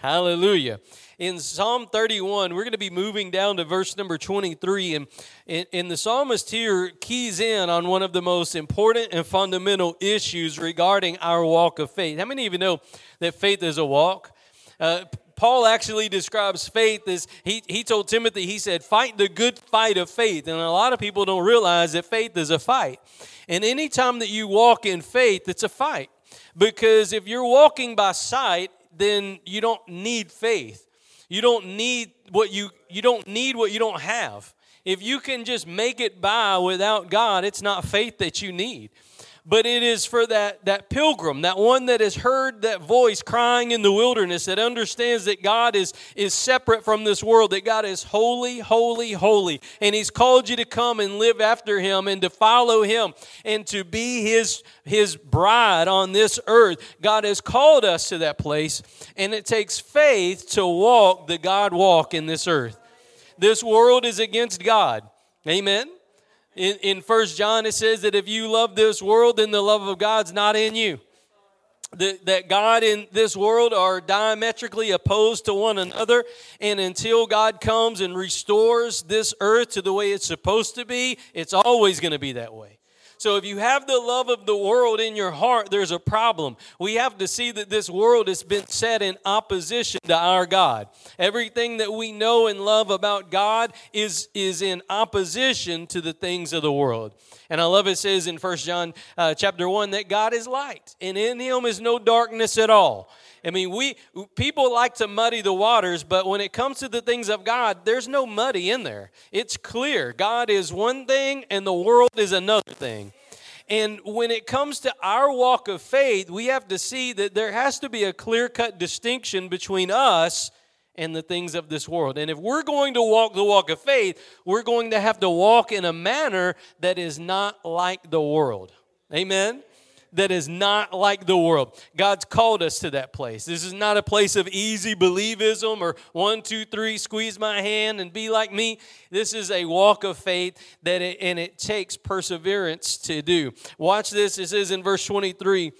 Hallelujah. In Psalm 31, we're going to be moving down to verse number 23. And, and, the psalmist here keys in on one of the most important and fundamental issues regarding our walk of faith. How many of you know that faith is a walk? Uh, Paul actually describes faith as he, he told Timothy, he said, fight the good fight of faith. And a lot of people don't realize that faith is a fight. And anytime that you walk in faith, it's a fight. Because if you're walking by sight, then you don't need faith. You don't need what you you don't need what you don't have. If you can just make it by without God, it's not faith that you need but it is for that, that pilgrim, that one that has heard that voice crying in the wilderness, that understands that God is, is separate from this world, that God is holy, holy, holy. And He's called you to come and live after Him and to follow Him and to be His, His bride on this earth. God has called us to that place, and it takes faith to walk the God walk in this earth. This world is against God. Amen in, in 1 John, it says that if you love this world, then the love of God's not in you. That, that God and this world are diametrically opposed to one another. And until God comes and restores this earth to the way it's supposed to be, it's always going to be that way. So if you have the love of the world in your heart, there's a problem. We have to see that this world has been set in opposition to our God. Everything that we know and love about God is, is in opposition to the things of the world. And I love it says in First John uh, chapter 1 that God is light, and in him is no darkness at all. I mean, we people like to muddy the waters, but when it comes to the things of God, there's no muddy in there. It's clear. God is one thing and the world is another thing. And when it comes to our walk of faith, we have to see that there has to be a clear cut distinction between us and the things of this world. And if we're going to walk the walk of faith, we're going to have to walk in a manner that is not like the world. Amen? That is not like the world. God's called us to that place. This is not a place of easy believism or one, two, three, squeeze my hand and be like me. This is a walk of faith that it, and it takes perseverance to do. Watch this. This is in verse 23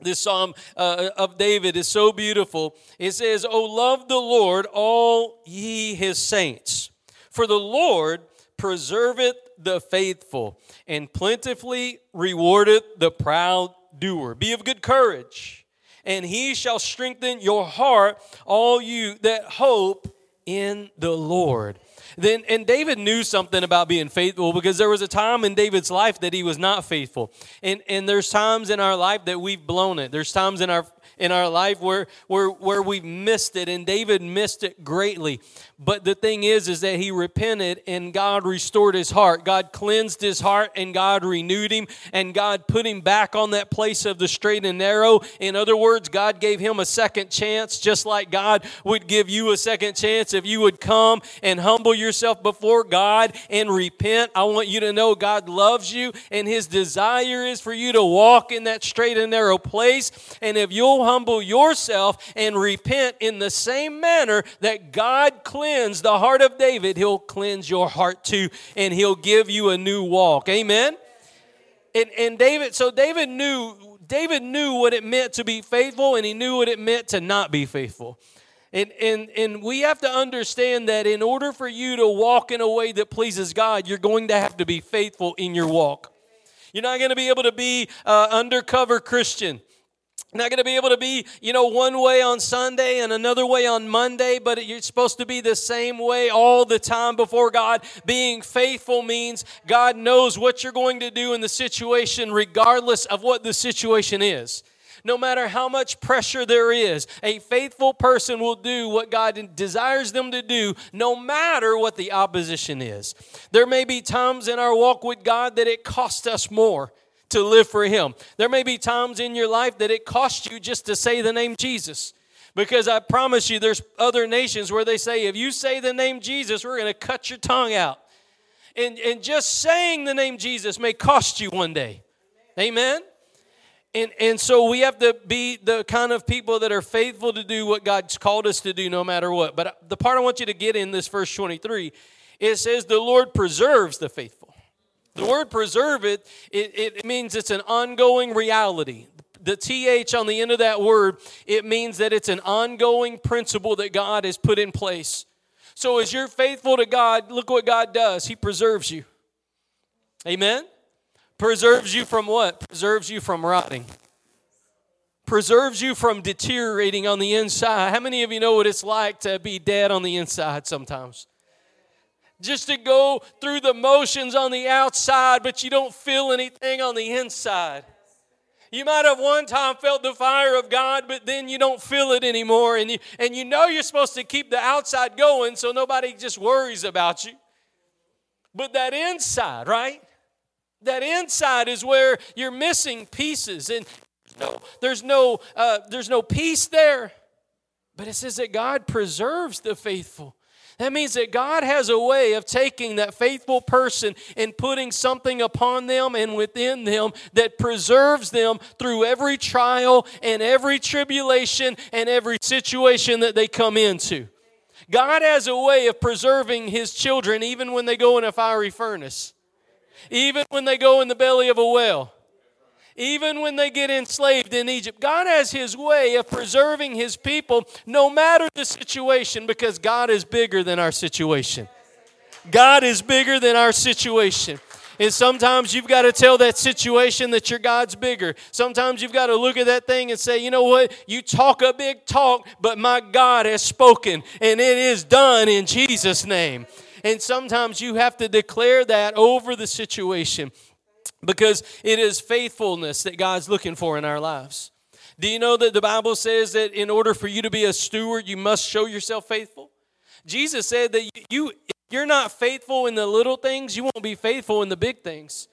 this psalm uh, of David is so beautiful. It says, Oh, love the Lord, all ye his saints. For the Lord preserveth the faithful, and plentifully rewardeth the proud doer. Be of good courage, and he shall strengthen your heart, all you that hope in the Lord. Then and David knew something about being faithful because there was a time in David's life that he was not faithful. And and there's times in our life that we've blown it. There's times in our in our life where, where, where we've missed it, and David missed it greatly. But the thing is, is that he repented and God restored his heart. God cleansed his heart and God renewed him and God put him back on that place of the straight and narrow. In other words, God gave him a second chance, just like God would give you a second chance if you would come and humble yourself before God and repent. I want you to know God loves you and his desire is for you to walk in that straight and narrow place. And if you'll humble yourself and repent in the same manner that God cleansed the heart of David, He'll cleanse your heart too, and He'll give you a new walk. Amen. And, and David, so David knew David knew what it meant to be faithful, and he knew what it meant to not be faithful. And, and, and we have to understand that in order for you to walk in a way that pleases God, you're going to have to be faithful in your walk. You're not going to be able to be undercover Christian not going to be able to be, you know, one way on Sunday and another way on Monday, but you're supposed to be the same way all the time before God. Being faithful means God knows what you're going to do in the situation, regardless of what the situation is. No matter how much pressure there is, a faithful person will do what God desires them to do, no matter what the opposition is. There may be times in our walk with God that it costs us more to live for Him. There may be times in your life that it costs you just to say the name Jesus. Because I promise you, there's other nations where they say, if you say the name Jesus, we're going to cut your tongue out. And, and just saying the name Jesus may cost you one day. Amen? And, and so we have to be the kind of people that are faithful to do what God's called us to do no matter what. But the part I want you to get in this verse 23, it says, The Lord preserves the faithful. The word preserve it, it, it means it's an ongoing reality. the TH on the end of that word, it means that it's an ongoing principle that God has put in place. So as you're faithful to God, look what God does. He preserves you. Amen? Preserves you from what? Preserves you from rotting. Preserves you from deteriorating on the inside. How many of you know what it's like to be dead on the inside sometimes? Just to go through the motions on the outside, but you don't feel anything on the inside. You might have one time felt the fire of God, but then you don't feel it anymore. And you, and you know you're supposed to keep the outside going so nobody just worries about you. But that inside, right? That inside is where you're missing pieces, and no, there's no, uh, there's no peace there. But it says that God preserves the faithful. That means that God has a way of taking that faithful person and putting something upon them and within them that preserves them through every trial and every tribulation and every situation that they come into. God has a way of preserving His children even when they go in a fiery furnace, even when they go in the belly of a whale even when they get enslaved in Egypt. God has His way of preserving His people no matter the situation because God is bigger than our situation. God is bigger than our situation. And sometimes you've got to tell that situation that your God's bigger. Sometimes you've got to look at that thing and say, you know what? You talk a big talk, but my God has spoken, and it is done in Jesus' name. And sometimes you have to declare that over the situation because it is faithfulness that God's looking for in our lives. Do you know that the Bible says that in order for you to be a steward, you must show yourself faithful? Jesus said that you, you're not faithful in the little things, you won't be faithful in the big things.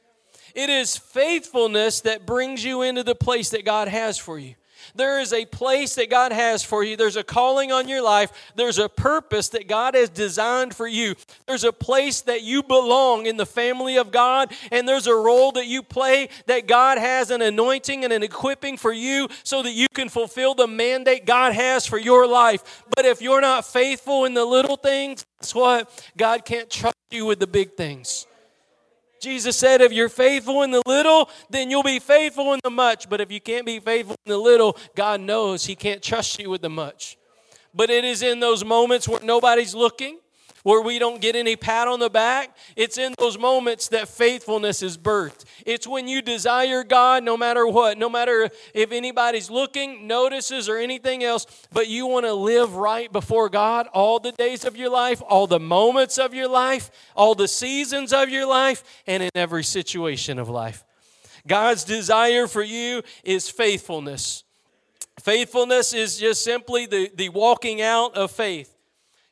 It is faithfulness that brings you into the place that God has for you. There is a place that God has for you. There's a calling on your life. There's a purpose that God has designed for you. There's a place that you belong in the family of God, and there's a role that you play that God has an anointing and an equipping for you so that you can fulfill the mandate God has for your life. But if you're not faithful in the little things, guess what? God can't trust you with the big things. Jesus said, if you're faithful in the little, then you'll be faithful in the much. But if you can't be faithful in the little, God knows He can't trust you with the much. But it is in those moments where nobody's looking, where we don't get any pat on the back. It's in those moments that faithfulness is birthed. It's when you desire God no matter what, no matter if anybody's looking, notices, or anything else, but you want to live right before God all the days of your life, all the moments of your life, all the seasons of your life, and in every situation of life. God's desire for you is faithfulness. Faithfulness is just simply the, the walking out of faith.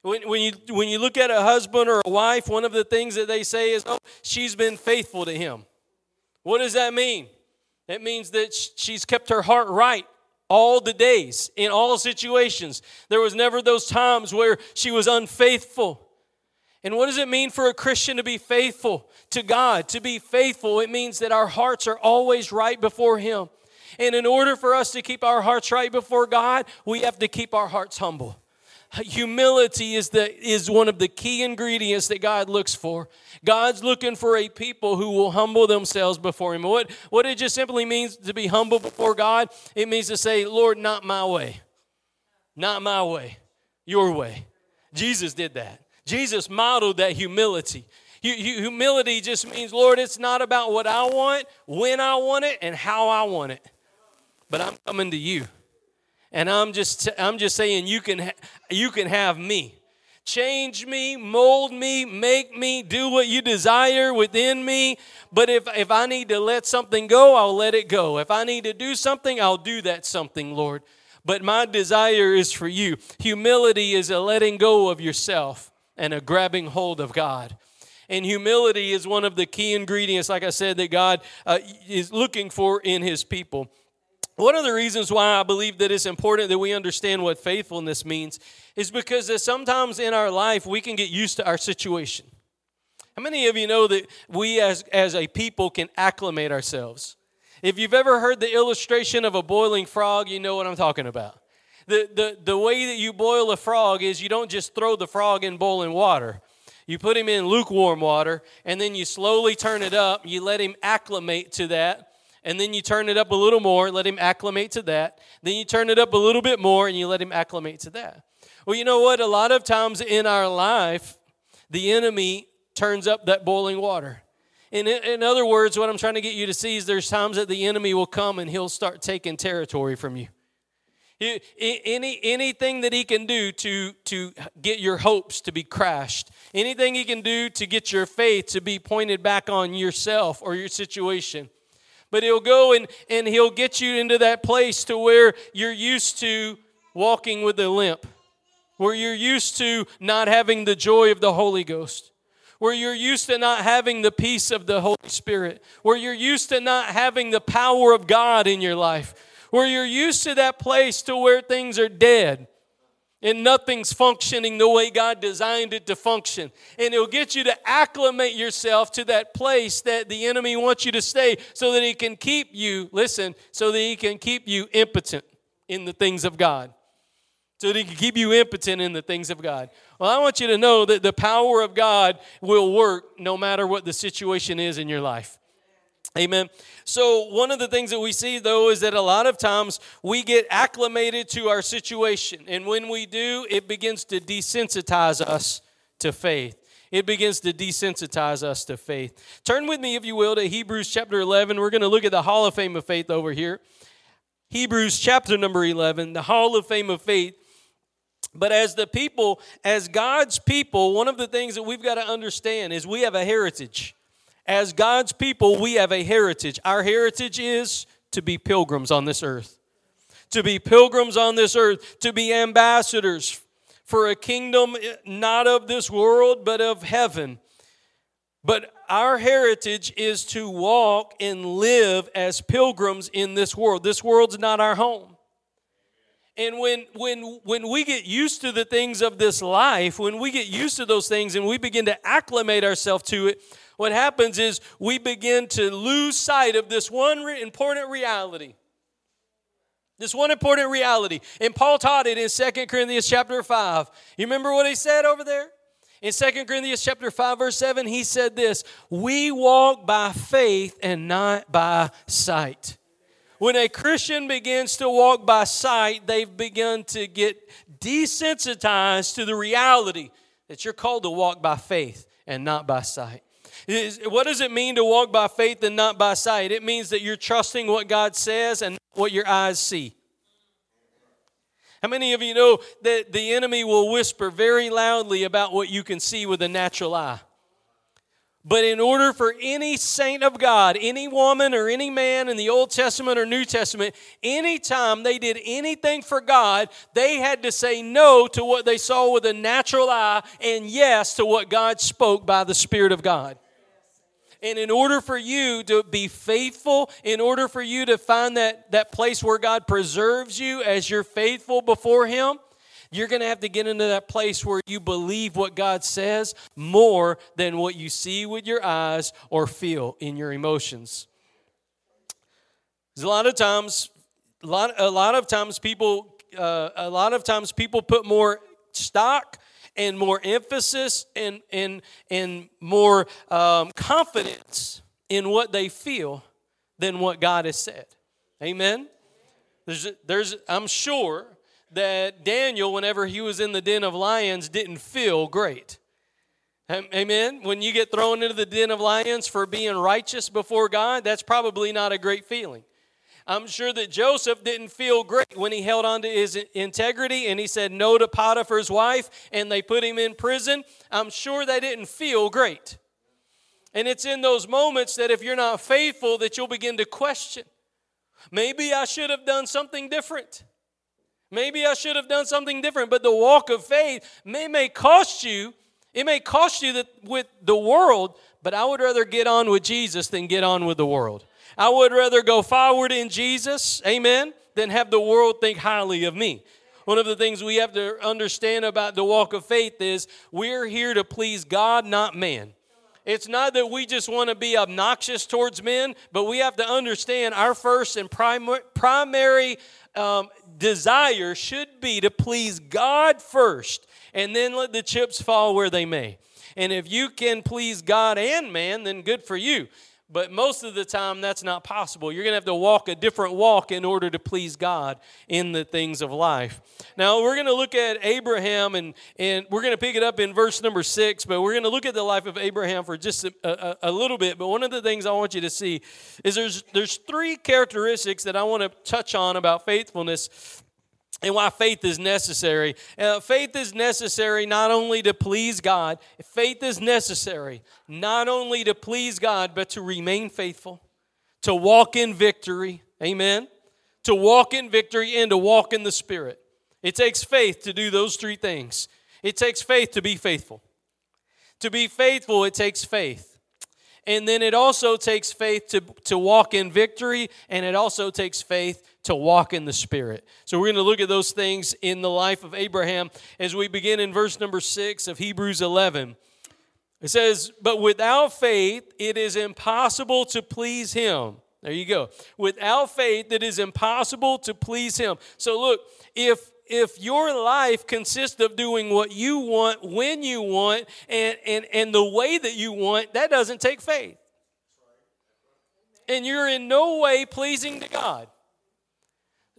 When, when, you, when you look at a husband or a wife, one of the things that they say is, oh, she's been faithful to him. What does that mean? It means that she's kept her heart right all the days, in all situations. There was never those times where she was unfaithful. And what does it mean for a Christian to be faithful to God? To be faithful, it means that our hearts are always right before Him. And in order for us to keep our hearts right before God, we have to keep our hearts humble. Humility is, the, is one of the key ingredients that God looks for. God's looking for a people who will humble themselves before Him. What, what it just simply means to be humble before God, it means to say, Lord, not my way. Not my way, your way. Jesus did that. Jesus modeled that humility. Humility just means, Lord, it's not about what I want, when I want it, and how I want it, but I'm coming to you and i'm just i'm just saying you can ha- you can have me. Change me mold me make me do what you desire within me. But if if i need to let something go i'll let it go. If i need to do something i'll do that something lord. But my desire is for you. Humility is a letting go of yourself and a grabbing hold of god. And humility is one of the key ingredients like i said that god uh, is looking for in his people one of the reasons why I believe that it's important that we understand what faithfulness means is because that sometimes in our life we can get used to our situation. How many of you know that we as, as a people can acclimate ourselves? If you've ever heard the illustration of a boiling frog, you know what I'm talking about. The, the, the way that you boil a frog is you don't just throw the frog in boiling water. You put him in lukewarm water and then you slowly turn it up. You let him acclimate to that and then you turn it up a little more, let him acclimate to that. Then you turn it up a little bit more and you let him acclimate to that. Well, you know what? A lot of times in our life, the enemy turns up that boiling water. In, in other words, what I'm trying to get you to see is there's times that the enemy will come and he'll start taking territory from you. Any, anything that he can do to, to get your hopes to be crashed, anything he can do to get your faith to be pointed back on yourself or your situation. But he'll go and, and he'll get you into that place to where you're used to walking with a limp, where you're used to not having the joy of the Holy Ghost, where you're used to not having the peace of the Holy Spirit, where you're used to not having the power of God in your life where you're used to that place to where things are dead and nothing's functioning the way God designed it to function. And it'll get you to acclimate yourself to that place that the enemy wants you to stay so that he can keep you, listen, so that he can keep you impotent in the things of God. So that he can keep you impotent in the things of God. Well, I want you to know that the power of God will work no matter what the situation is in your life. Amen. So, one of the things that we see though is that a lot of times we get acclimated to our situation. And when we do, it begins to desensitize us to faith. It begins to desensitize us to faith. Turn with me, if you will, to Hebrews chapter 11. We're going to look at the Hall of Fame of Faith over here. Hebrews chapter number 11, the Hall of Fame of Faith. But as the people, as God's people, one of the things that we've got to understand is we have a heritage. As God's people, we have a heritage. Our heritage is to be pilgrims on this earth, to be pilgrims on this earth, to be ambassadors for a kingdom not of this world, but of heaven. But our heritage is to walk and live as pilgrims in this world. This world's not our home. And when when when we get used to the things of this life, when we get used to those things and we begin to acclimate ourselves to it, what happens is we begin to lose sight of this one re- important reality. This one important reality. And Paul taught it in Second Corinthians chapter 5. You remember what he said over there? In Second Corinthians chapter 5 verse 7, he said this, "We walk by faith and not by sight." When a Christian begins to walk by sight, they've begun to get desensitized to the reality that you're called to walk by faith and not by sight. What does it mean to walk by faith and not by sight? It means that you're trusting what God says and what your eyes see. How many of you know that the enemy will whisper very loudly about what you can see with a natural eye? But in order for any saint of God, any woman or any man in the Old Testament or New Testament, anytime they did anything for God, they had to say no to what they saw with a natural eye and yes to what God spoke by the Spirit of God. And in order for you to be faithful, in order for you to find that, that place where God preserves you as you're faithful before Him, you're going to have to get into that place where you believe what God says more than what you see with your eyes or feel in your emotions. A lot of times, a lot, a lot of times people, uh, a lot of times people put more stock and more emphasis and, and, and more um, confidence in what they feel than what God has said. Amen? There's, there's, I'm sure that Daniel, whenever he was in the den of lions, didn't feel great. Amen. When you get thrown into the den of lions for being righteous before God, that's probably not a great feeling. I'm sure that Joseph didn't feel great when he held on to his integrity and he said no to Potiphar's wife and they put him in prison. I'm sure they didn't feel great. And it's in those moments that if you're not faithful that you'll begin to question. Maybe I should have done something different. Maybe I should have done something different, but the walk of faith may may cost you. It may cost you that with the world, but I would rather get on with Jesus than get on with the world. I would rather go forward in Jesus, amen, than have the world think highly of me. One of the things we have to understand about the walk of faith is we're here to please God, not man. It's not that we just want to be obnoxious towards men, but we have to understand our first and primary um, desire should be to please God first, and then let the chips fall where they may. And if you can please God and man, then good for you. But most of the time, that's not possible. You're going to have to walk a different walk in order to please God in the things of life. Now, we're going to look at Abraham, and, and we're going to pick it up in verse number six, but we're going to look at the life of Abraham for just a, a, a little bit. But one of the things I want you to see is there's, there's three characteristics that I want to touch on about faithfulness and why faith is necessary. Uh, faith is necessary not only to please God, faith is necessary not only to please God, but to remain faithful, to walk in victory. Amen. To walk in victory and to walk in the Spirit. It takes faith to do those three things. It takes faith to be faithful. To be faithful, it takes faith. And then it also takes faith to, to walk in victory, and it also takes faith to walk in the Spirit. So we're going to look at those things in the life of Abraham as we begin in verse number six of Hebrews 11. It says, But without faith, it is impossible to please Him. There you go. Without faith, it is impossible to please Him. So look, if if your life consists of doing what you want when you want and, and, and the way that you want, that doesn't take faith. And you're in no way pleasing to God.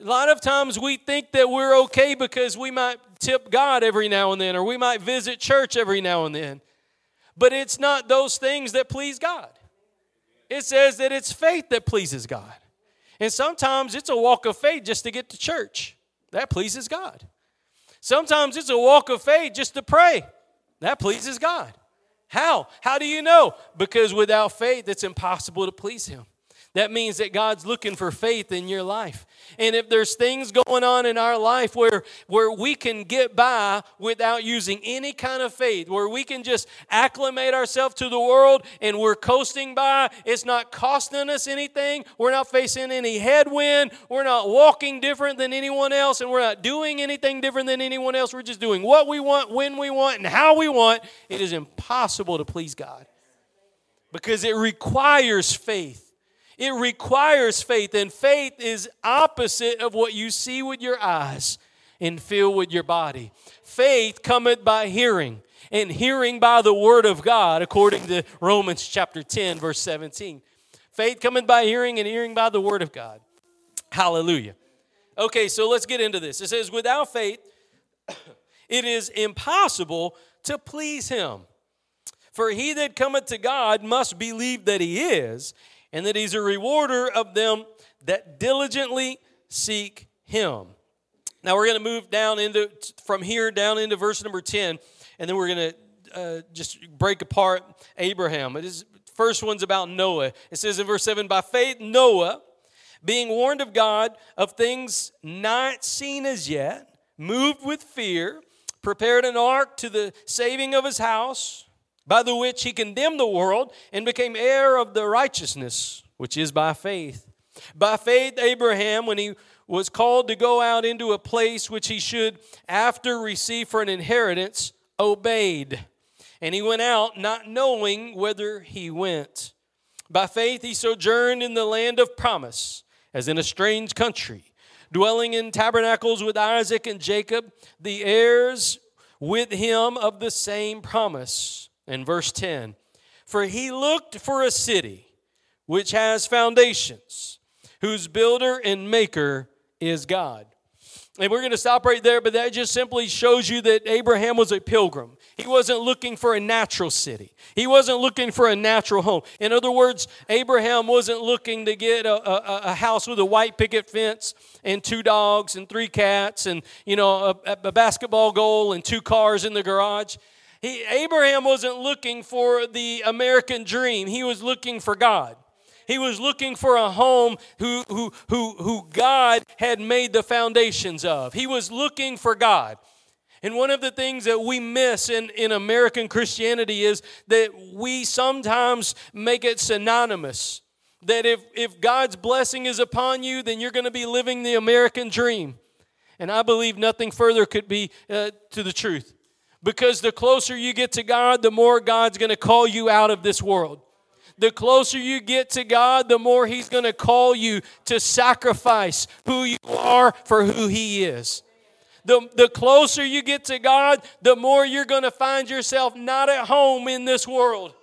A lot of times we think that we're okay because we might tip God every now and then, or we might visit church every now and then. But it's not those things that please God. It says that it's faith that pleases God. And sometimes it's a walk of faith just to get to church. That pleases God. Sometimes it's a walk of faith just to pray. That pleases God. How? How do you know? Because without faith, it's impossible to please Him. That means that God's looking for faith in your life. And if there's things going on in our life where, where we can get by without using any kind of faith, where we can just acclimate ourselves to the world and we're coasting by, it's not costing us anything, we're not facing any headwind, we're not walking different than anyone else, and we're not doing anything different than anyone else, we're just doing what we want, when we want, and how we want, it is impossible to please God because it requires faith. It requires faith, and faith is opposite of what you see with your eyes and feel with your body. Faith cometh by hearing, and hearing by the word of God, according to Romans chapter 10, verse 17. Faith cometh by hearing, and hearing by the word of God. Hallelujah. Okay, so let's get into this. It says, without faith, it is impossible to please him. For he that cometh to God must believe that he is, and that he's a rewarder of them that diligently seek him. Now we're going to move down into from here down into verse number 10 and then we're going to uh, just break apart Abraham. It is first one's about Noah. It says in verse 7 by faith Noah being warned of God of things not seen as yet moved with fear prepared an ark to the saving of his house by the which he condemned the world and became heir of the righteousness which is by faith. By faith, Abraham, when he was called to go out into a place which he should after receive for an inheritance, obeyed. And he went out not knowing whither he went. By faith, he sojourned in the land of promise, as in a strange country, dwelling in tabernacles with Isaac and Jacob, the heirs with him of the same promise in verse 10 For he looked for a city which has foundations, whose builder and maker is God. And we're going to stop right there, but that just simply shows you that Abraham was a pilgrim. He wasn't looking for a natural city. He wasn't looking for a natural home. In other words, Abraham wasn't looking to get a, a, a house with a white picket fence and two dogs and three cats and, you know, a, a basketball goal and two cars in the garage. He, Abraham wasn't looking for the American dream, he was looking for God. He was looking for a home who, who, who, who God had made the foundations of. He was looking for God. And one of the things that we miss in, in American Christianity is that we sometimes make it synonymous. That if, if God's blessing is upon you, then you're going to be living the American dream. And I believe nothing further could be uh, to the truth. Because the closer you get to God, the more God's going to call you out of this world. The closer you get to God, the more He's going to call you to sacrifice who you are for who He is. The, the closer you get to God, the more you're going to find yourself not at home in this world.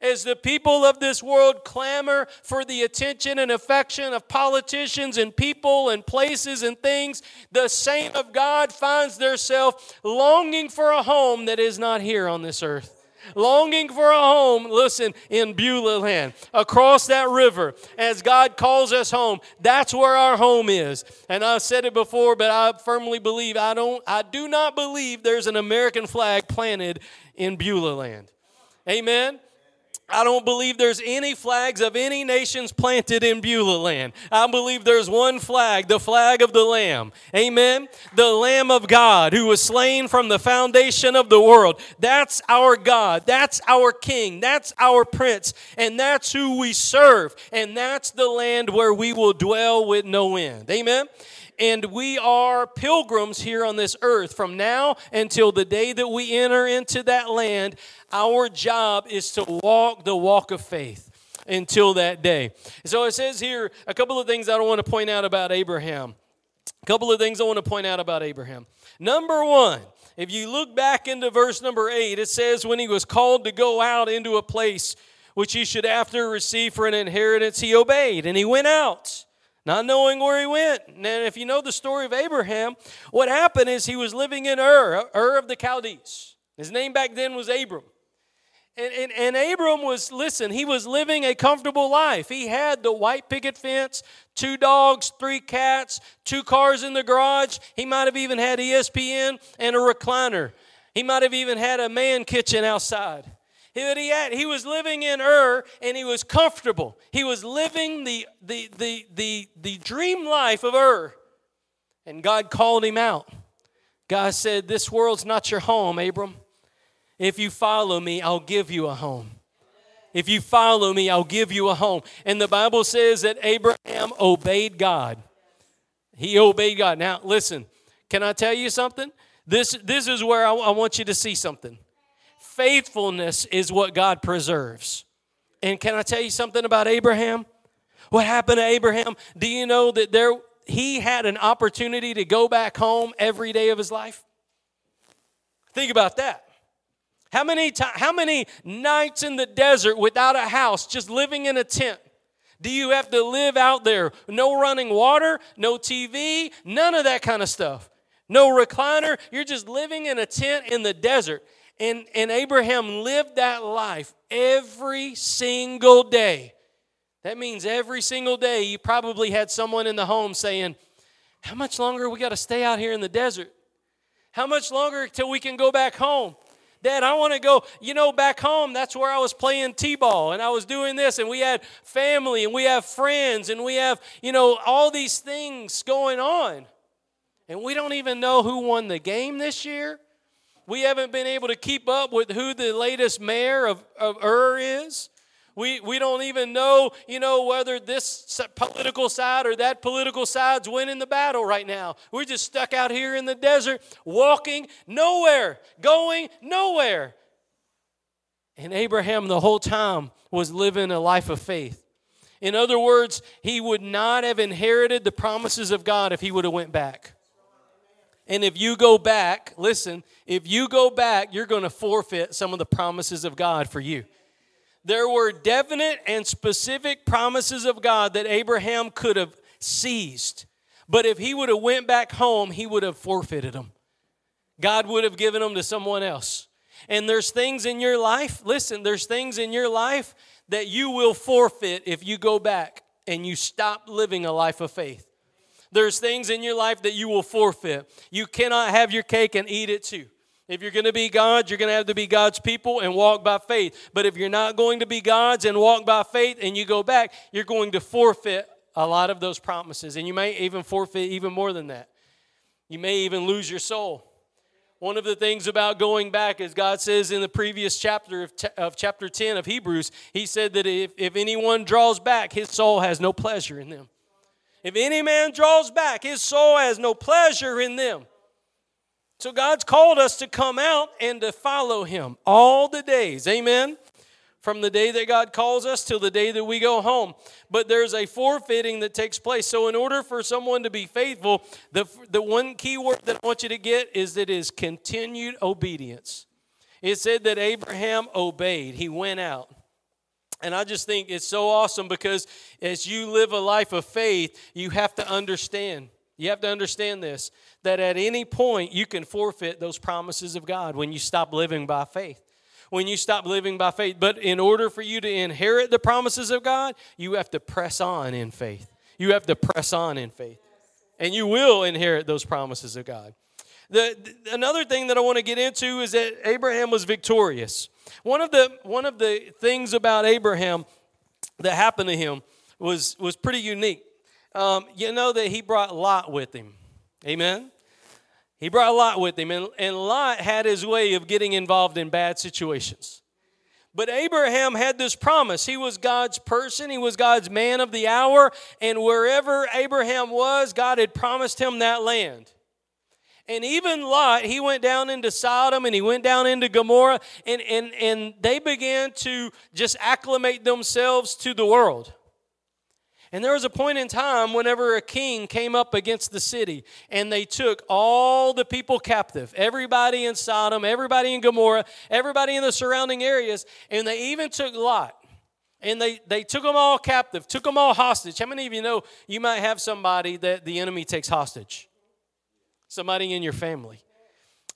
As the people of this world clamor for the attention and affection of politicians and people and places and things, the saint of God finds themselves longing for a home that is not here on this earth longing for a home, listen, in Beulah land, across that river, as God calls us home. That's where our home is. And I've said it before, but I firmly believe I don't I do not believe there's an American flag planted in Beulah land. Amen. I don't believe there's any flags of any nations planted in Beulah land. I believe there's one flag, the flag of the Lamb. Amen. The Lamb of God who was slain from the foundation of the world. That's our God. That's our King. That's our Prince. And that's who we serve. And that's the land where we will dwell with no end. Amen and we are pilgrims here on this earth from now until the day that we enter into that land. Our job is to walk the walk of faith until that day. So it says here a couple of things I don't want to point out about Abraham. A couple of things I want to point out about Abraham. Number one, if you look back into verse number eight, it says, When he was called to go out into a place which he should after receive for an inheritance, he obeyed and he went out not knowing where he went. And if you know the story of Abraham, what happened is he was living in Ur, Ur of the Chaldees. His name back then was Abram. And, and, and, Abram was, listen, he was living a comfortable life. He had the white picket fence, two dogs, three cats, two cars in the garage. He might have even had ESPN and a recliner. He might have even had a man kitchen outside that he had. He was living in Ur and he was comfortable. He was living the, the, the, the, the dream life of Ur. And God called him out. God said, This world's not your home, Abram. If you follow me, I'll give you a home. If you follow me, I'll give you a home. And the Bible says that Abraham obeyed God. He obeyed God. Now, listen, can I tell you something? This, this is where I, I want you to see something faithfulness is what God preserves. And can I tell you something about Abraham? What happened to Abraham? Do you know that there he had an opportunity to go back home every day of his life? Think about that. How many time, how many nights in the desert without a house, just living in a tent? Do you have to live out there? No running water, no TV, none of that kind of stuff. No recliner. You're just living in a tent in the desert. And, and Abraham lived that life every single day. That means every single day you probably had someone in the home saying, How much longer we got to stay out here in the desert? How much longer till we can go back home? Dad, I want to go, you know, back home. That's where I was playing T ball and I was doing this, and we had family and we have friends and we have, you know, all these things going on. And we don't even know who won the game this year. We haven't been able to keep up with who the latest mayor of, of Ur is. We, we don't even know, you know, whether this political side or that political side's winning the battle right now. We're just stuck out here in the desert, walking nowhere, going nowhere. And Abraham, the whole time, was living a life of faith. In other words, he would not have inherited the promises of God if he would have went back. And if you go back, listen, if you go back, you're going to forfeit some of the promises of God for you. There were definite and specific promises of God that Abraham could have seized. But if he would have went back home, he would have forfeited them. God would have given them to someone else. And there's things in your life, listen, there's things in your life that you will forfeit if you go back and you stop living a life of faith. There's things in your life that you will forfeit. You cannot have your cake and eat it too. If you're going to be God, you're going to have to be God's people and walk by faith. But if you're not going to be God's and walk by faith and you go back, you're going to forfeit a lot of those promises. And you may even forfeit even more than that. You may even lose your soul. One of the things about going back, as God says in the previous chapter of, of chapter 10 of Hebrews, He said that if, if anyone draws back, his soul has no pleasure in them. If any man draws back, his soul has no pleasure in them. So God's called us to come out and to follow him all the days. Amen. From the day that God calls us till the day that we go home. But there's a forfeiting that takes place. So, in order for someone to be faithful, the, the one key word that I want you to get is that is continued obedience. It said that Abraham obeyed, he went out. And I just think it's so awesome because as you live a life of faith, you have to understand. You have to understand this that at any point you can forfeit those promises of God when you stop living by faith. When you stop living by faith. But in order for you to inherit the promises of God, you have to press on in faith. You have to press on in faith. And you will inherit those promises of God. The, the, another thing that I want to get into is that Abraham was victorious. One of the one of the things about Abraham that happened to him was was pretty unique. Um, you know that he brought Lot with him. Amen. He brought Lot with him, and, and Lot had his way of getting involved in bad situations. But Abraham had this promise. He was God's person, he was God's man of the hour, and wherever Abraham was, God had promised him that land. And even Lot, he went down into Sodom and he went down into Gomorrah, and, and, and they began to just acclimate themselves to the world. And there was a point in time whenever a king came up against the city and they took all the people captive, everybody in Sodom, everybody in Gomorrah, everybody in the surrounding areas, and they even took Lot. And they, they took them all captive, took them all hostage. How many of you know you might have somebody that the enemy takes hostage? Somebody in your family.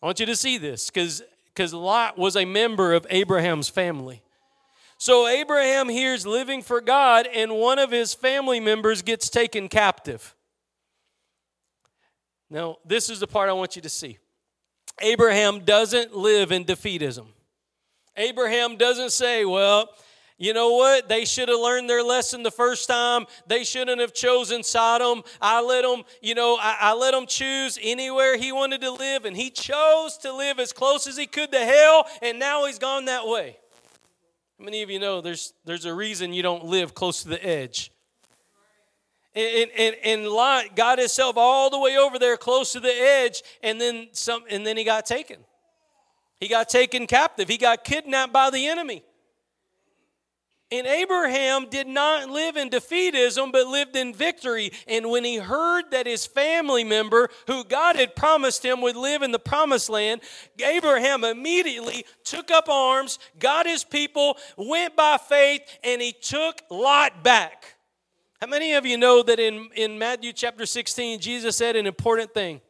I want you to see this because because Lot was a member of Abraham's family. So Abraham here's living for God, and one of his family members gets taken captive. Now, this is the part I want you to see. Abraham doesn't live in defeatism. Abraham doesn't say, well, you know what? They should have learned their lesson the first time. They shouldn't have chosen Sodom. I let them, you know, I, I let them choose anywhere he wanted to live, and he chose to live as close as he could to hell, and now he's gone that way. How many of you know there's, there's a reason you don't live close to the edge? And, and, and Lot got himself all the way over there close to the edge, and then some and then he got taken. He got taken captive. He got kidnapped by the enemy. And Abraham did not live in defeatism, but lived in victory. And when he heard that his family member, who God had promised him would live in the promised land, Abraham immediately took up arms, got his people, went by faith, and he took Lot back. How many of you know that in, in Matthew chapter 16, Jesus said an important thing?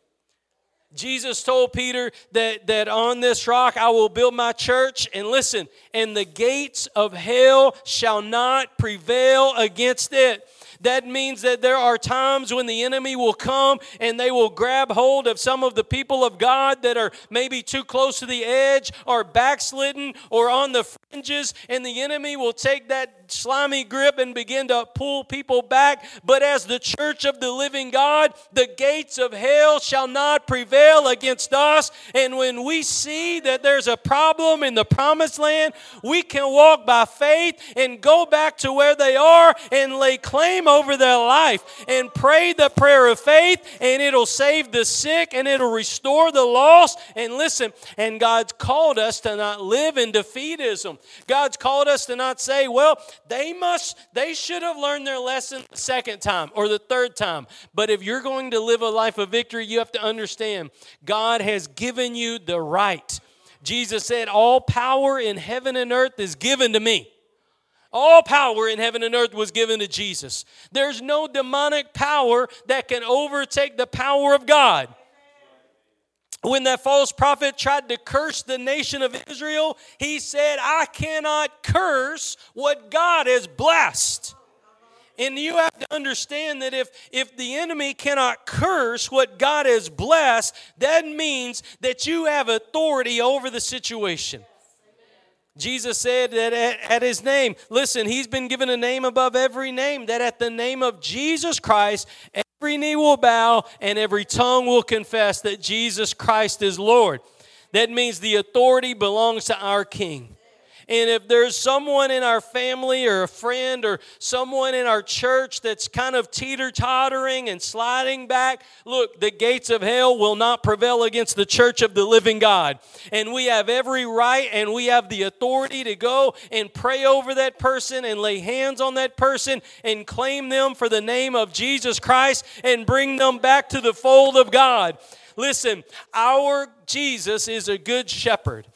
Jesus told Peter that, that on this rock I will build my church. And listen, and the gates of hell shall not prevail against it. That means that there are times when the enemy will come and they will grab hold of some of the people of God that are maybe too close to the edge or backslidden or on the fringes, and the enemy will take that slimy grip and begin to pull people back. But as the church of the living God, the gates of hell shall not prevail against us. And when we see that there's a problem in the promised land, we can walk by faith and go back to where they are and lay claim over their life and pray the prayer of faith, and it'll save the sick and it'll restore the lost. And listen, and God's called us to not live in defeatism. God's called us to not say, well, they must, they should have learned their lesson the second time or the third time. But if you're going to live a life of victory, you have to understand God has given you the right. Jesus said, All power in heaven and earth is given to me. All power in heaven and earth was given to Jesus. There's no demonic power that can overtake the power of God when that false prophet tried to curse the nation of Israel, he said, I cannot curse what God has blessed. And you have to understand that if, if the enemy cannot curse what God has blessed, that means that you have authority over the situation. Jesus said that at, his name, listen, he's been given a name above every name, that at the name of Jesus Christ, every knee will bow and every tongue will confess that Jesus Christ is Lord. That means the authority belongs to our King. And if there's someone in our family or a friend or someone in our church that's kind of teeter tottering and sliding back, look, the gates of hell will not prevail against the church of the living God. And we have every right and we have the authority to go and pray over that person and lay hands on that person and claim them for the name of Jesus Christ and bring them back to the fold of God. Listen, our Jesus is a good shepherd.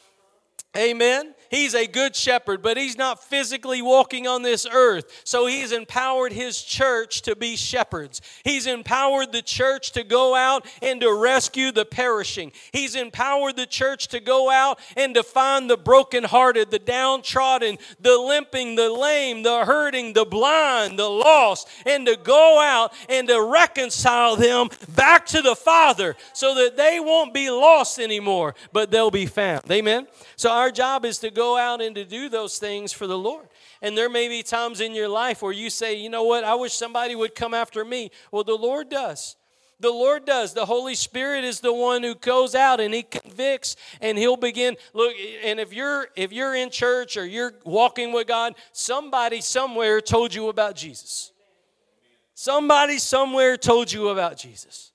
Amen. He's a good shepherd, but he's not physically walking on this earth. So he's empowered his church to be shepherds. He's empowered the church to go out and to rescue the perishing. He's empowered the church to go out and to find the brokenhearted, the downtrodden, the limping, the lame, the hurting, the blind, the lost, and to go out and to reconcile them back to the Father so that they won't be lost anymore, but they'll be found. Amen. So our job is to go out and to do those things for the Lord. And there may be times in your life where you say, you know what, I wish somebody would come after me. Well, the Lord does. The Lord does. The Holy Spirit is the one who goes out and he convicts and he'll begin look and if you're if you're in church or you're walking with God, somebody somewhere told you about Jesus. Somebody somewhere told you about Jesus.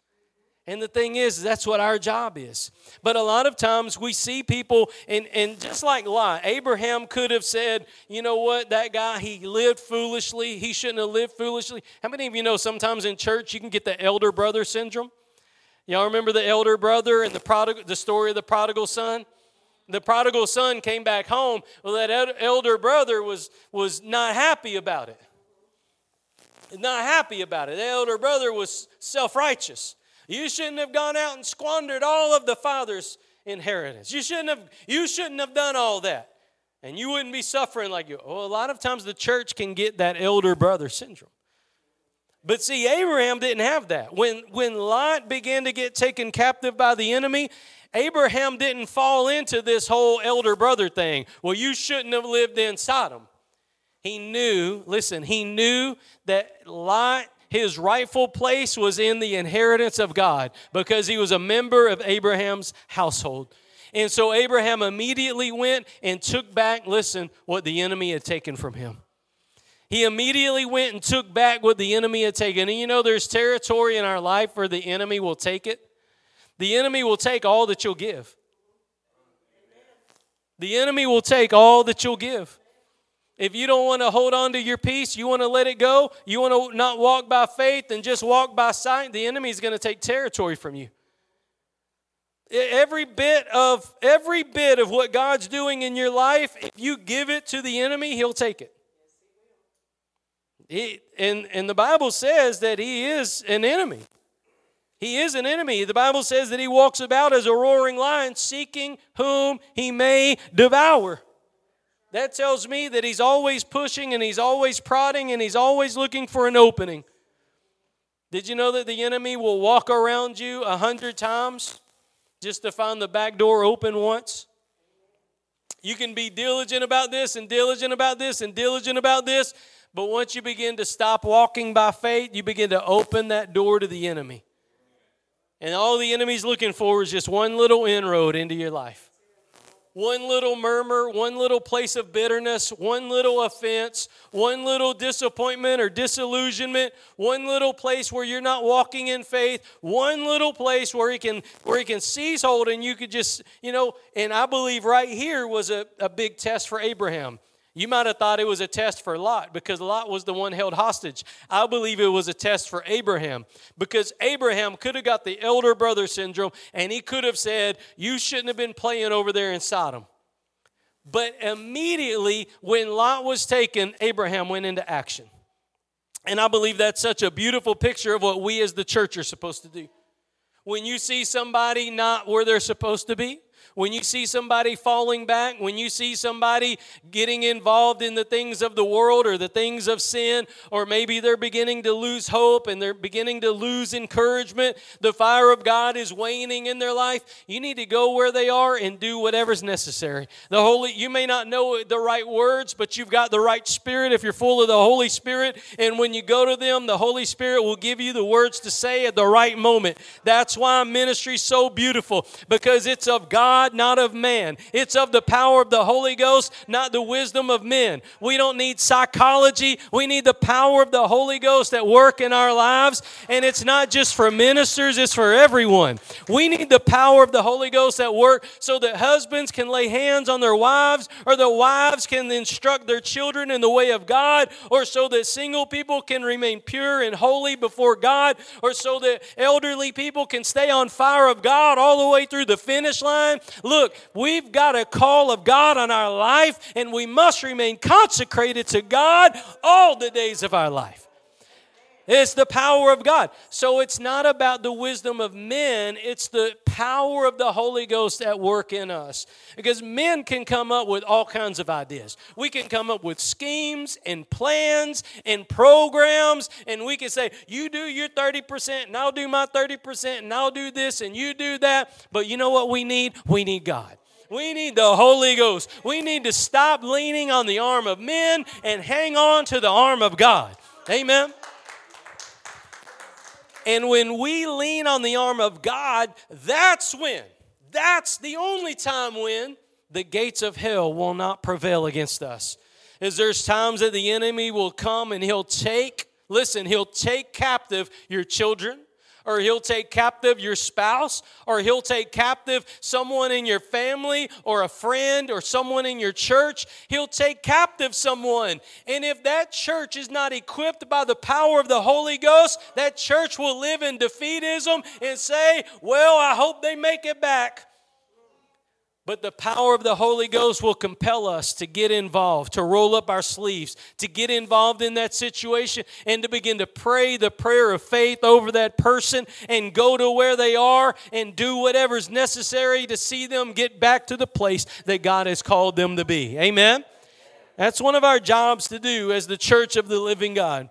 And the thing is, that's what our job is. But a lot of times we see people, and, and just like Lot, Abraham could have said, you know what, that guy, he lived foolishly. He shouldn't have lived foolishly. How many of you know sometimes in church you can get the elder brother syndrome? Y'all remember the elder brother and the, prodigal, the story of the prodigal son? The prodigal son came back home. Well, that elder brother was, was not happy about it. Not happy about it. The elder brother was self righteous. You shouldn't have gone out and squandered all of the father's inheritance. You shouldn't have, you shouldn't have done all that. And you wouldn't be suffering like you. Well, a lot of times the church can get that elder brother syndrome. But see, Abraham didn't have that. When, when Lot began to get taken captive by the enemy, Abraham didn't fall into this whole elder brother thing. Well, you shouldn't have lived in Sodom. He knew, listen, he knew that Lot his rightful place was in the inheritance of God because he was a member of Abraham's household. And so Abraham immediately went and took back, listen, what the enemy had taken from him. He immediately went and took back what the enemy had taken. And you know, there's territory in our life where the enemy will take it. The enemy will take all that you'll give. The enemy will take all that you'll give. If you don't want to hold on to your peace, you want to let it go, you want to not walk by faith and just walk by sight, the enemy is going to take territory from you. Every bit of every bit of what God's doing in your life, if you give it to the enemy, he'll take it. He, and, and the Bible says that he is an enemy. He is an enemy. The Bible says that he walks about as a roaring lion, seeking whom he may devour. That tells me that he's always pushing and he's always prodding and he's always looking for an opening. Did you know that the enemy will walk around you a hundred times just to find the back door open once? You can be diligent about this and diligent about this and diligent about this, but once you begin to stop walking by faith, you begin to open that door to the enemy. And all the enemy's looking for is just one little inroad into your life one little murmur, one little place of bitterness, one little offense, one little disappointment or disillusionment, one little place where you're not walking in faith, one little place where he can where he can seize hold and you could just, you know, and I believe right here was a, a big test for Abraham. You might have thought it was a test for Lot because Lot was the one held hostage. I believe it was a test for Abraham because Abraham could have got the elder brother syndrome and he could have said, You shouldn't have been playing over there in Sodom. But immediately when Lot was taken, Abraham went into action. And I believe that's such a beautiful picture of what we as the church are supposed to do. When you see somebody not where they're supposed to be, when you see somebody falling back, when you see somebody getting involved in the things of the world or the things of sin, or maybe they're beginning to lose hope and they're beginning to lose encouragement, the fire of God is waning in their life, you need to go where they are and do whatever's necessary. The Holy, you may not know the right words, but you've got the right spirit if you're full of the Holy Spirit. And when you go to them, the Holy Spirit will give you the words to say at the right moment. That's why ministry is so beautiful because it's of God God, not of man. It's of the power of the Holy Ghost, not the wisdom of men. We don't need psychology. We need the power of the Holy Ghost at work in our lives. And it's not just for ministers, it's for everyone. We need the power of the Holy Ghost at work so that husbands can lay hands on their wives, or the wives can instruct their children in the way of God, or so that single people can remain pure and holy before God, or so that elderly people can stay on fire of God all the way through the finish line Look, we've got a call of God on our life, and we must remain consecrated to God all the days of our life. It's the power of God. So it's not about the wisdom of men, it's the power of the Holy Ghost at work in us. Because men can come up with all kinds of ideas. We can come up with schemes and plans and programs, and we can say, You do your 30%, and I'll do my 30%, and I'll do this, and you do that. But you know what we need? We need God. We need the Holy Ghost. We need to stop leaning on the arm of men and hang on to the arm of God. Amen. And when we lean on the arm of God, that's when, that's the only time when the gates of hell will not prevail against us. Is there's times that the enemy will come and he'll take, listen, he'll take captive your children, or he'll take captive your spouse, or he'll take captive someone in your family, or a friend, or someone in your church. He'll take captive someone. And if that church is not equipped by the power of the Holy Ghost, that church will live in defeatism and say, Well, I hope they make it back. But the power of the Holy Ghost will compel us to get involved, to roll up our sleeves, to get involved in that situation, and to begin to pray the prayer of faith over that person and go to where they are and do whatever's necessary to see them get back to the place that God has called them to be. Amen? That's one of our jobs to do as the church of the living God.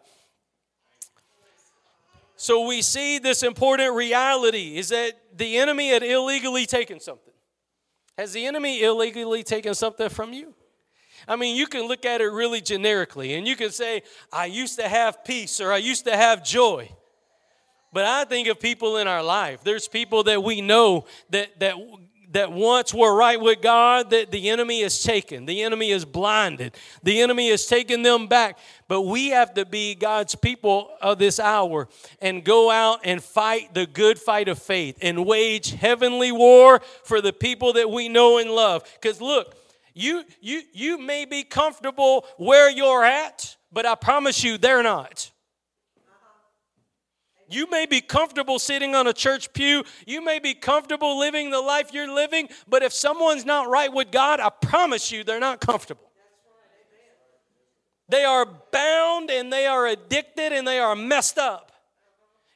So we see this important reality is that the enemy had illegally taken something. Has the enemy illegally taken something from you? I mean, you can look at it really generically and you can say, I used to have peace or I used to have joy. But I think of people in our life. There's people that we know that, that that once were right with God, that the enemy is taken. The enemy is blinded. The enemy is taking them back. But we have to be God's people of this hour and go out and fight the good fight of faith and wage heavenly war for the people that we know and love. Because look, you you you may be comfortable where you're at, but I promise you they're not. You may be comfortable sitting on a church pew. You may be comfortable living the life you're living, but if someone's not right with God, I promise you they're not comfortable. They are bound and they are addicted and they are messed up.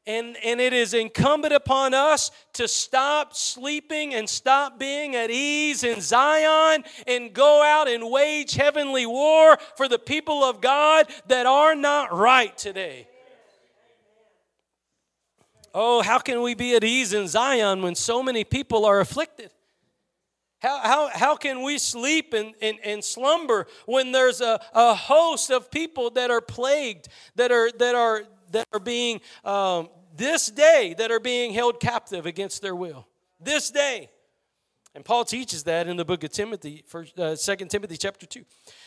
And, and it is incumbent upon us to stop sleeping and stop being at ease in Zion and go out and wage heavenly war for the people of God that are not right today. Oh, how can we be at ease in Zion when so many people are afflicted? How, how, how can we sleep and, and, and slumber when there's a, a host of people that are plagued, that are, that are, that are being, um, this day, that are being held captive against their will? This day. And Paul teaches that in the book of Timothy, first, uh, 2 Timothy chapter 2.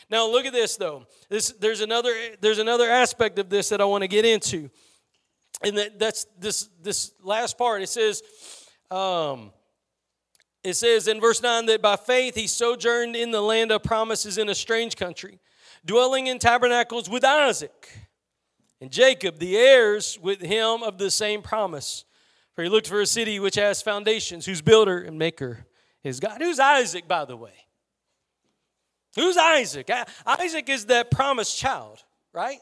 Now look at this though. This, there's, another, there's another aspect of this that I want to get into and that, that's this this last part. It says, um, it says in verse 9 that by faith he sojourned in the land of promises in a strange country, dwelling in tabernacles with Isaac and Jacob, the heirs with him of the same promise. For he looked for a city which has foundations, whose builder and maker is God. Who's Isaac, by the way? Who's Isaac? Isaac is that promised child, right?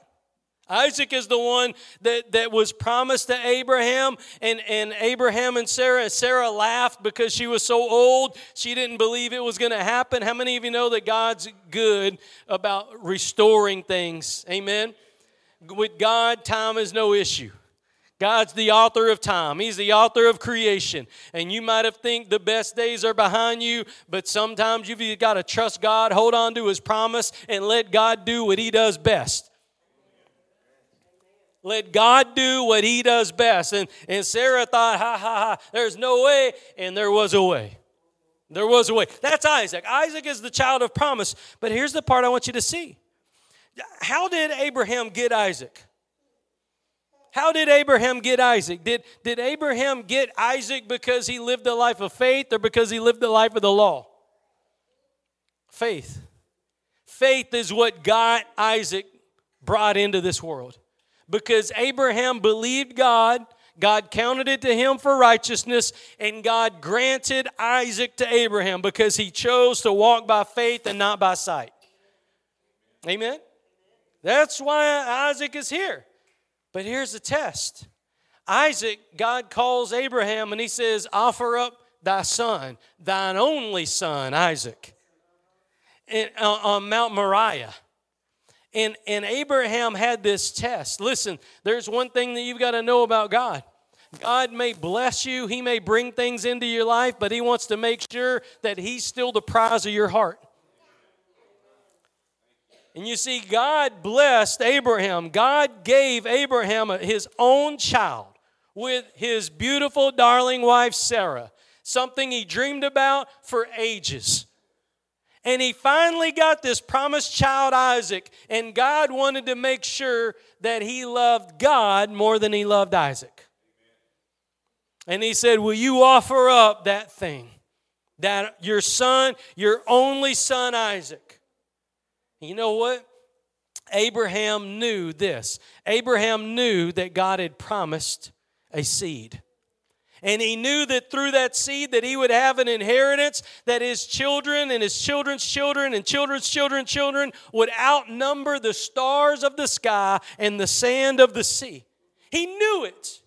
Isaac is the one that, that was promised to Abraham, and, and Abraham and Sarah. Sarah laughed because she was so old. She didn't believe it was going to happen. How many of you know that God's good about restoring things? Amen. With God, time is no issue. God's the author of time. He's the author of creation. And you might have think the best days are behind you, but sometimes you've got to trust God, hold on to his promise, and let God do what he does best. Let God do what He does best. And, and Sarah thought, ha ha ha, there's no way. And there was a way. There was a way. That's Isaac. Isaac is the child of promise. But here's the part I want you to see. How did Abraham get Isaac? How did Abraham get Isaac? Did, did Abraham get Isaac because he lived a life of faith or because he lived the life of the law? Faith. Faith is what got Isaac brought into this world because Abraham believed God. God counted it to him for righteousness, and God granted Isaac to Abraham because he chose to walk by faith and not by sight. Amen? That's why Isaac is here. But here's the test Isaac, God calls Abraham and he says, Offer up thy son, thine only son, Isaac, uh, on Mount Moriah. And, and Abraham had this test. Listen, there's one thing that you've got to know about God. God may bless you, He may bring things into your life, but He wants to make sure that He's still the prize of your heart. And you see, God blessed Abraham. God gave Abraham his own child with his beautiful, darling wife, Sarah, something he dreamed about for ages. And he finally got this promised child, Isaac, and God wanted to make sure that he loved God more than he loved Isaac. And he said, Will you offer up that thing? That your son, your only son, Isaac. You know what? Abraham knew this. Abraham knew that God had promised a seed. And he knew that through that seed that he would have an inheritance that his children and his children's children and children's children's children would outnumber the stars of the sky and the sand of the sea. He knew it.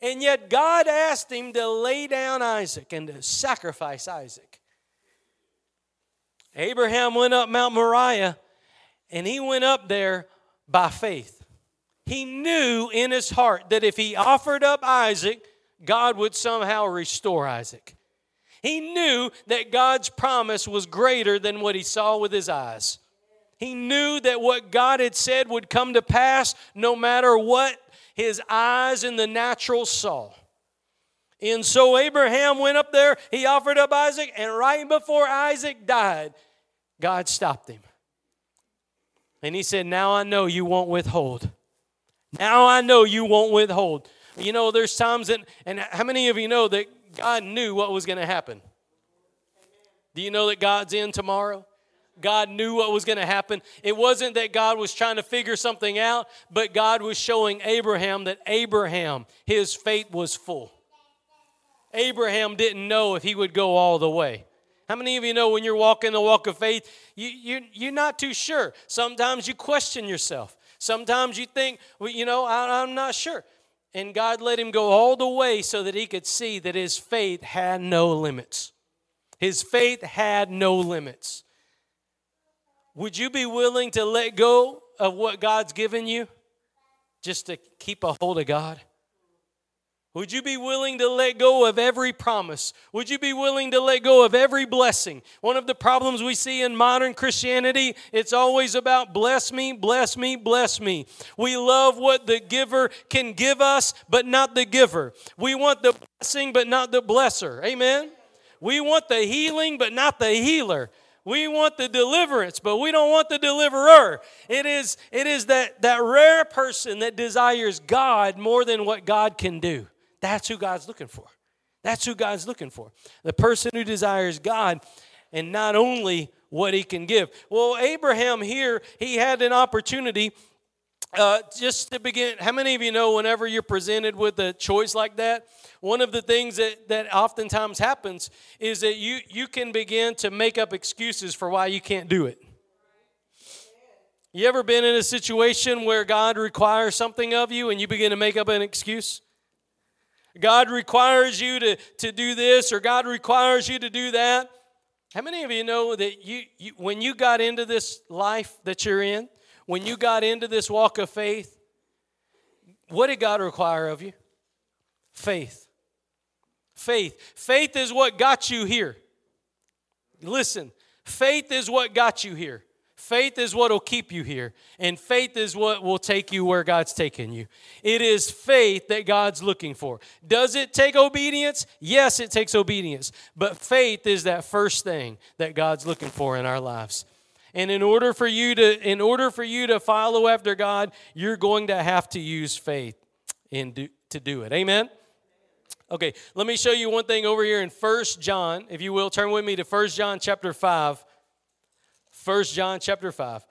And yet God asked him to lay down Isaac and to sacrifice Isaac. Abraham went up Mount Moriah and he went up there by faith. He knew in his heart that if he offered up Isaac, God would somehow restore Isaac. He knew that God's promise was greater than what he saw with his eyes. He knew that what God had said would come to pass no matter what his eyes in the natural saw. And so Abraham went up there, he offered up Isaac, and right before Isaac died, God stopped him. And he said, Now I know you won't withhold. Now I know you won't withhold. You know, there's times that, and how many of you know that God knew what was going to happen? Do you know that God's in tomorrow? God knew what was going to happen. It wasn't that God was trying to figure something out, but God was showing Abraham that Abraham, his faith was full. Abraham didn't know if he would go all the way. How many of you know when you're walking the walk of faith, you, you, you're not too sure? Sometimes you question yourself. Sometimes you think, well, you know, I, I'm not sure. And God let him go all the way so that he could see that his faith had no limits. His faith had no limits. Would you be willing to let go of what God's given you just to keep a hold of God? Would you be willing to let go of every promise? Would you be willing to let go of every blessing? One of the problems we see in modern Christianity, it's always about bless me, bless me, bless me. We love what the giver can give us, but not the giver. We want the blessing, but not the blesser. Amen? We want the healing, but not the healer. We want the deliverance, but we don't want the deliverer. It is, it is that, that rare person that desires God more than what God can do. That's who God's looking for. That's who God's looking for. The person who desires God and not only what he can give. Well, Abraham here, he had an opportunity uh, just to begin. How many of you know whenever you're presented with a choice like that, one of the things that, that oftentimes happens is that you, you can begin to make up excuses for why you can't do it. You ever been in a situation where God requires something of you and you begin to make up an excuse? God requires you to, to do this or God requires you to do that. How many of you know that you, you, when you got into this life that you're in, when you got into this walk of faith, what did God require of you? Faith. Faith. Faith is what got you here. Listen, faith is what got you here. Faith is what will keep you here, and faith is what will take you where God's taking you. It is faith that God's looking for. Does it take obedience? Yes, it takes obedience. But faith is that first thing that God's looking for in our lives. And in order for you to in order for you to follow after God, you're going to have to use faith in do, to do it. Amen. Okay, let me show you one thing over here in First John, if you will, turn with me to First John chapter 5. 1 John chapter 5.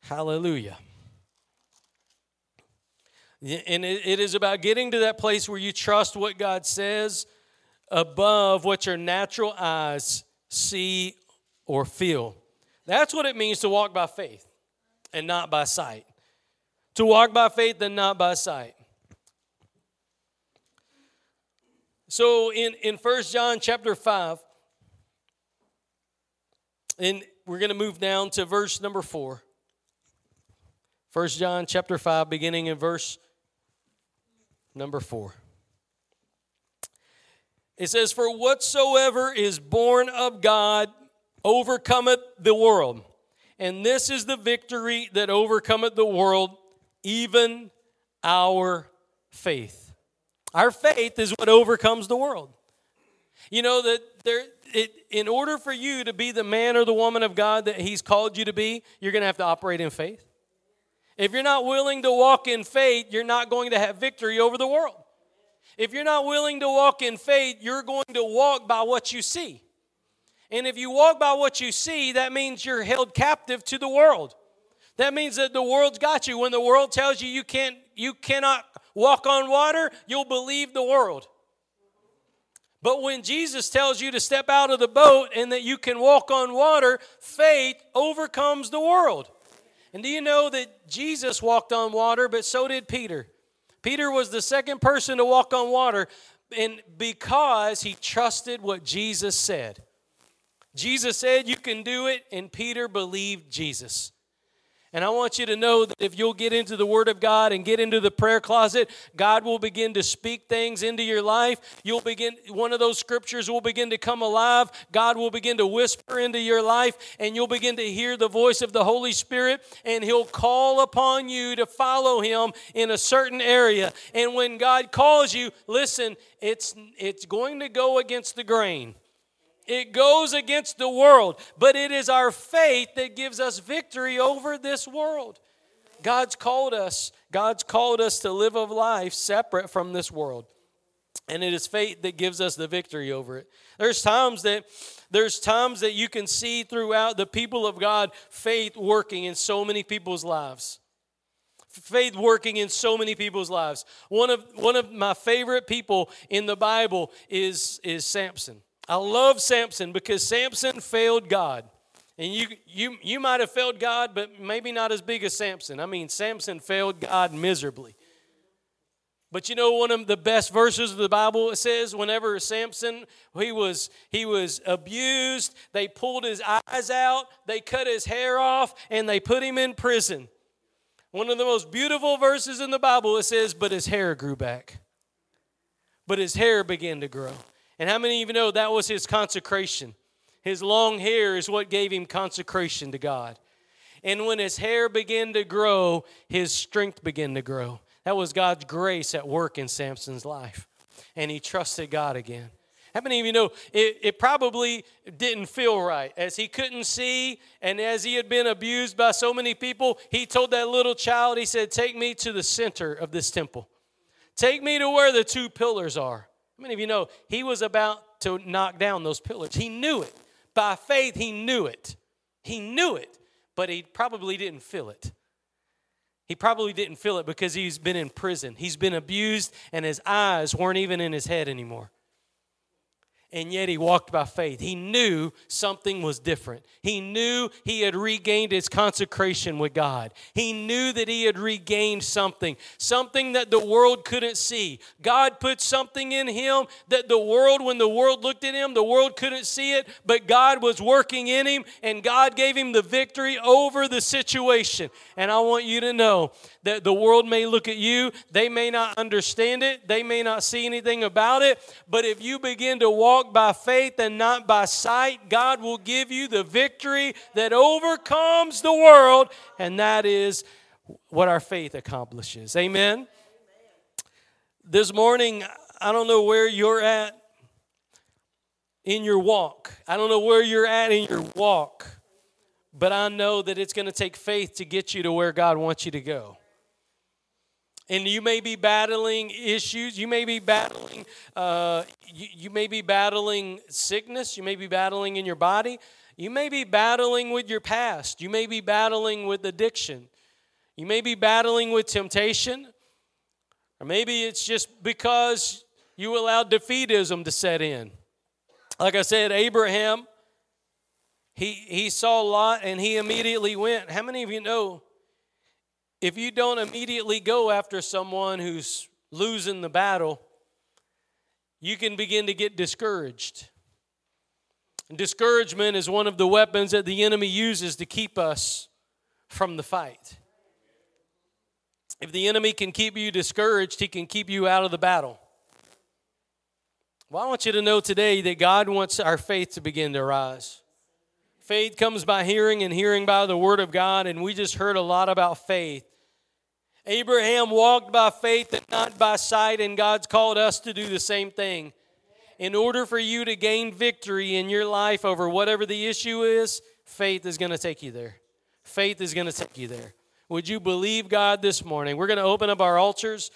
Hallelujah. And it is about getting to that place where you trust what God says above what your natural eyes see or feel. That's what it means to walk by faith and not by sight. To walk by faith and not by sight. So in, in 1 John chapter 5, and we're going to move down to verse number 4. 1 John chapter 5, beginning in verse number 4. It says, For whatsoever is born of God overcometh the world. And this is the victory that overcometh the world, even our faith. Our faith is what overcomes the world. You know that there it, in order for you to be the man or the woman of God that he's called you to be, you're going to have to operate in faith. If you're not willing to walk in faith, you're not going to have victory over the world. If you're not willing to walk in faith, you're going to walk by what you see. And if you walk by what you see, that means you're held captive to the world. That means that the world's got you. When the world tells you you can't you cannot walk on water, you'll believe the world. But when Jesus tells you to step out of the boat and that you can walk on water, faith overcomes the world. And do you know that Jesus walked on water, but so did Peter? Peter was the second person to walk on water, and because he trusted what Jesus said. Jesus said, You can do it, and Peter believed Jesus. And I want you to know that if you'll get into the Word of God and get into the prayer closet, God will begin to speak things into your life. You'll begin, one of those scriptures will begin to come alive. God will begin to whisper into your life, and you'll begin to hear the voice of the Holy Spirit, and He'll call upon you to follow Him in a certain area. And when God calls you, listen, it's, it's going to go against the grain. It goes against the world, but it is our faith that gives us victory over this world. God's called us, God's called us to live a life separate from this world. And it is faith that gives us the victory over it. There's times that there's times that you can see throughout the people of God faith working in so many people's lives faith working in so many people's lives. One of one of my favorite people in the Bible is is Samson. I love Samson because Samson failed God. And you, you, you might have failed God, but maybe not as big as Samson. I mean, Samson failed God miserably. But you know one of the best verses of the Bible it says whenever Samson he was he was abused, they pulled his eyes out, they cut his hair off and they put him in prison. One of the most beautiful verses in the Bible it says but his hair grew back. But his hair began to grow. And how many of you know that was his consecration? His long hair is what gave him consecration to God. And when his hair began to grow, his strength began to grow. That was God's grace at work in Samson's life. And he trusted God again. How many of you know it, it probably didn't feel right? As he couldn't see and as he had been abused by so many people, he told that little child, he said, Take me to the center of this temple. Take me to where the two pillars are. How many of you know he was about to knock down those pillars? He knew it. By faith, he knew it. He knew it, but he probably didn't feel it. He probably didn't feel it because he's been in prison. He's been abused, and his eyes weren't even in his head anymore and yet he walked by faith. He knew something was different. He knew he had regained his consecration with God. He knew that he had regained something, something that the world couldn't see. God put something in him that the world, when the world looked at him, the world couldn't see it, but God was working in him and God gave him the victory over the situation. And I want you to know that the world may look at you, they may not understand it, they may not see anything about it, but if you begin to walk by faith and not by sight, God will give you the victory that overcomes the world, and that is what our faith accomplishes. Amen. This morning, I don't know where you're at in your walk. I don't know where you're at in your walk, but I know that it's going to take faith to get you to where God wants you to go and you may be battling issues you may be battling uh, you, you may be battling sickness you may be battling in your body you may be battling with your past you may be battling with addiction you may be battling with temptation Or maybe it's just because you allowed defeatism to set in. Like I said, Abraham, he, he saw Lot and he immediately went. How many of you know if you don't immediately go after someone who's losing the battle, you can begin to get discouraged. And discouragement is one of the weapons that the enemy uses to keep us from the fight. If the enemy can keep you discouraged, he can keep you out of the battle. Well, I want you to know today that God wants our faith to begin to rise. Faith comes by hearing, and hearing by the Word of God, and we just heard a lot about faith. Abraham walked by faith and not by sight, and God's called us to do the same thing. In order for you to gain victory in your life over whatever the issue is, faith is going to take you there. Faith is going to take you there. Would you believe God this morning? We're going to open up our altars.